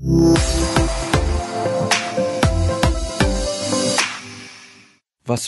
Was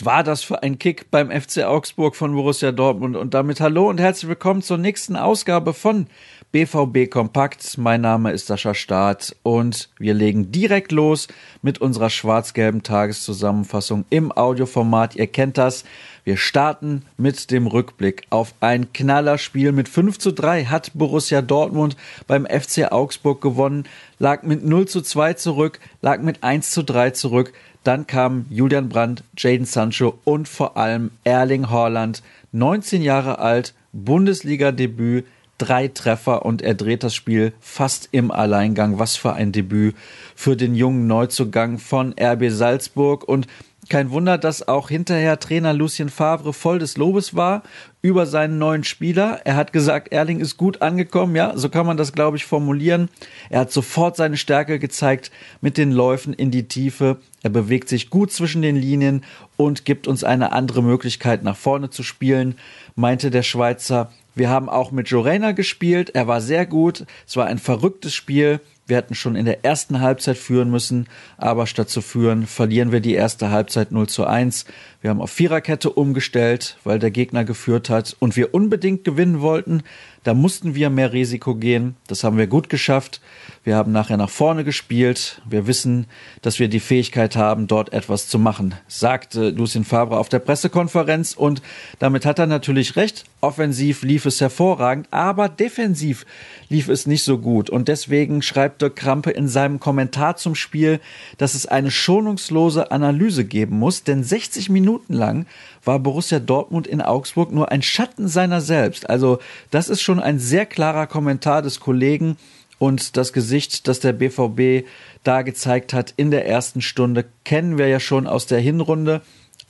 war das für ein Kick beim FC Augsburg von Borussia Dortmund? Und damit hallo und herzlich willkommen zur nächsten Ausgabe von BVB Kompakt. Mein Name ist Sascha Staat und wir legen direkt los mit unserer schwarz-gelben Tageszusammenfassung im Audioformat. Ihr kennt das. Wir starten mit dem Rückblick auf ein Knallerspiel. Mit 5 zu 3 hat Borussia Dortmund beim FC Augsburg gewonnen, lag mit 0 zu 2 zurück, lag mit 1 zu 3 zurück. Dann kamen Julian Brandt, Jaden Sancho und vor allem Erling Haaland, 19 Jahre alt, Bundesliga-Debüt, drei Treffer und er dreht das Spiel fast im Alleingang. Was für ein Debüt für den jungen Neuzugang von RB Salzburg und kein Wunder, dass auch hinterher Trainer Lucien Favre voll des Lobes war über seinen neuen Spieler. Er hat gesagt, Erling ist gut angekommen. Ja, so kann man das, glaube ich, formulieren. Er hat sofort seine Stärke gezeigt mit den Läufen in die Tiefe. Er bewegt sich gut zwischen den Linien und gibt uns eine andere Möglichkeit, nach vorne zu spielen, meinte der Schweizer. Wir haben auch mit Jorena gespielt. Er war sehr gut. Es war ein verrücktes Spiel. Wir hätten schon in der ersten Halbzeit führen müssen, aber statt zu führen, verlieren wir die erste Halbzeit 0 zu 1. Wir haben auf Viererkette umgestellt, weil der Gegner geführt hat und wir unbedingt gewinnen wollten. Da mussten wir mehr Risiko gehen. Das haben wir gut geschafft. Wir haben nachher nach vorne gespielt. Wir wissen, dass wir die Fähigkeit haben, dort etwas zu machen, sagte Lucien Fabre auf der Pressekonferenz. Und damit hat er natürlich recht. Offensiv lief es hervorragend, aber defensiv lief es nicht so gut. Und deswegen schreibt Dirk Krampe in seinem Kommentar zum Spiel, dass es eine schonungslose Analyse geben muss, denn 60 Minuten lang war Borussia Dortmund in Augsburg nur ein Schatten seiner selbst. Also das ist schon ein sehr klarer Kommentar des Kollegen und das Gesicht, das der BVB da gezeigt hat in der ersten Stunde, kennen wir ja schon aus der Hinrunde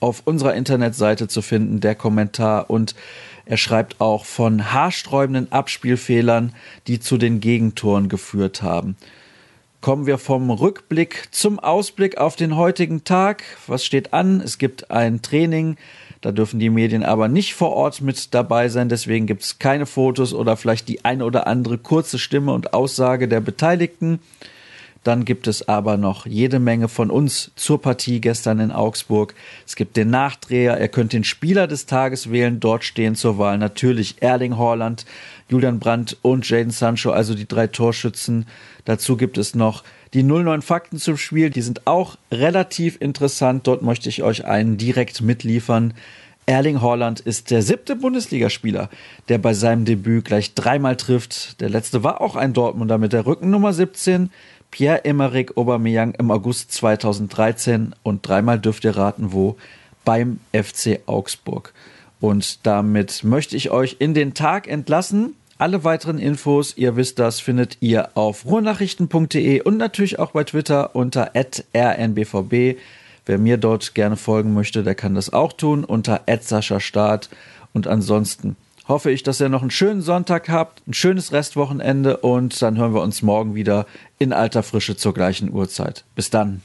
auf unserer Internetseite zu finden, der Kommentar. Und er schreibt auch von haarsträubenden Abspielfehlern, die zu den Gegentoren geführt haben. Kommen wir vom Rückblick zum Ausblick auf den heutigen Tag. Was steht an? Es gibt ein Training. Da dürfen die Medien aber nicht vor Ort mit dabei sein. Deswegen gibt es keine Fotos oder vielleicht die eine oder andere kurze Stimme und Aussage der Beteiligten. Dann gibt es aber noch jede Menge von uns zur Partie gestern in Augsburg. Es gibt den Nachdreher. Ihr könnt den Spieler des Tages wählen. Dort stehen zur Wahl natürlich Erling Haaland, Julian Brandt und Jaden Sancho, also die drei Torschützen. Dazu gibt es noch die 09 Fakten zum Spiel. Die sind auch relativ interessant. Dort möchte ich euch einen direkt mitliefern. Erling Haaland ist der siebte Bundesligaspieler, der bei seinem Debüt gleich dreimal trifft. Der letzte war auch ein Dortmunder mit der Rückennummer 17. Pierre-Emerick Aubameyang im August 2013 und dreimal dürft ihr raten, wo beim FC Augsburg. Und damit möchte ich euch in den Tag entlassen. Alle weiteren Infos, ihr wisst das, findet ihr auf ruhrnachrichten.de und natürlich auch bei Twitter unter rnbvb. Wer mir dort gerne folgen möchte, der kann das auch tun unter Start. Und ansonsten hoffe ich, dass ihr noch einen schönen Sonntag habt, ein schönes Restwochenende und dann hören wir uns morgen wieder in alter Frische zur gleichen Uhrzeit. Bis dann.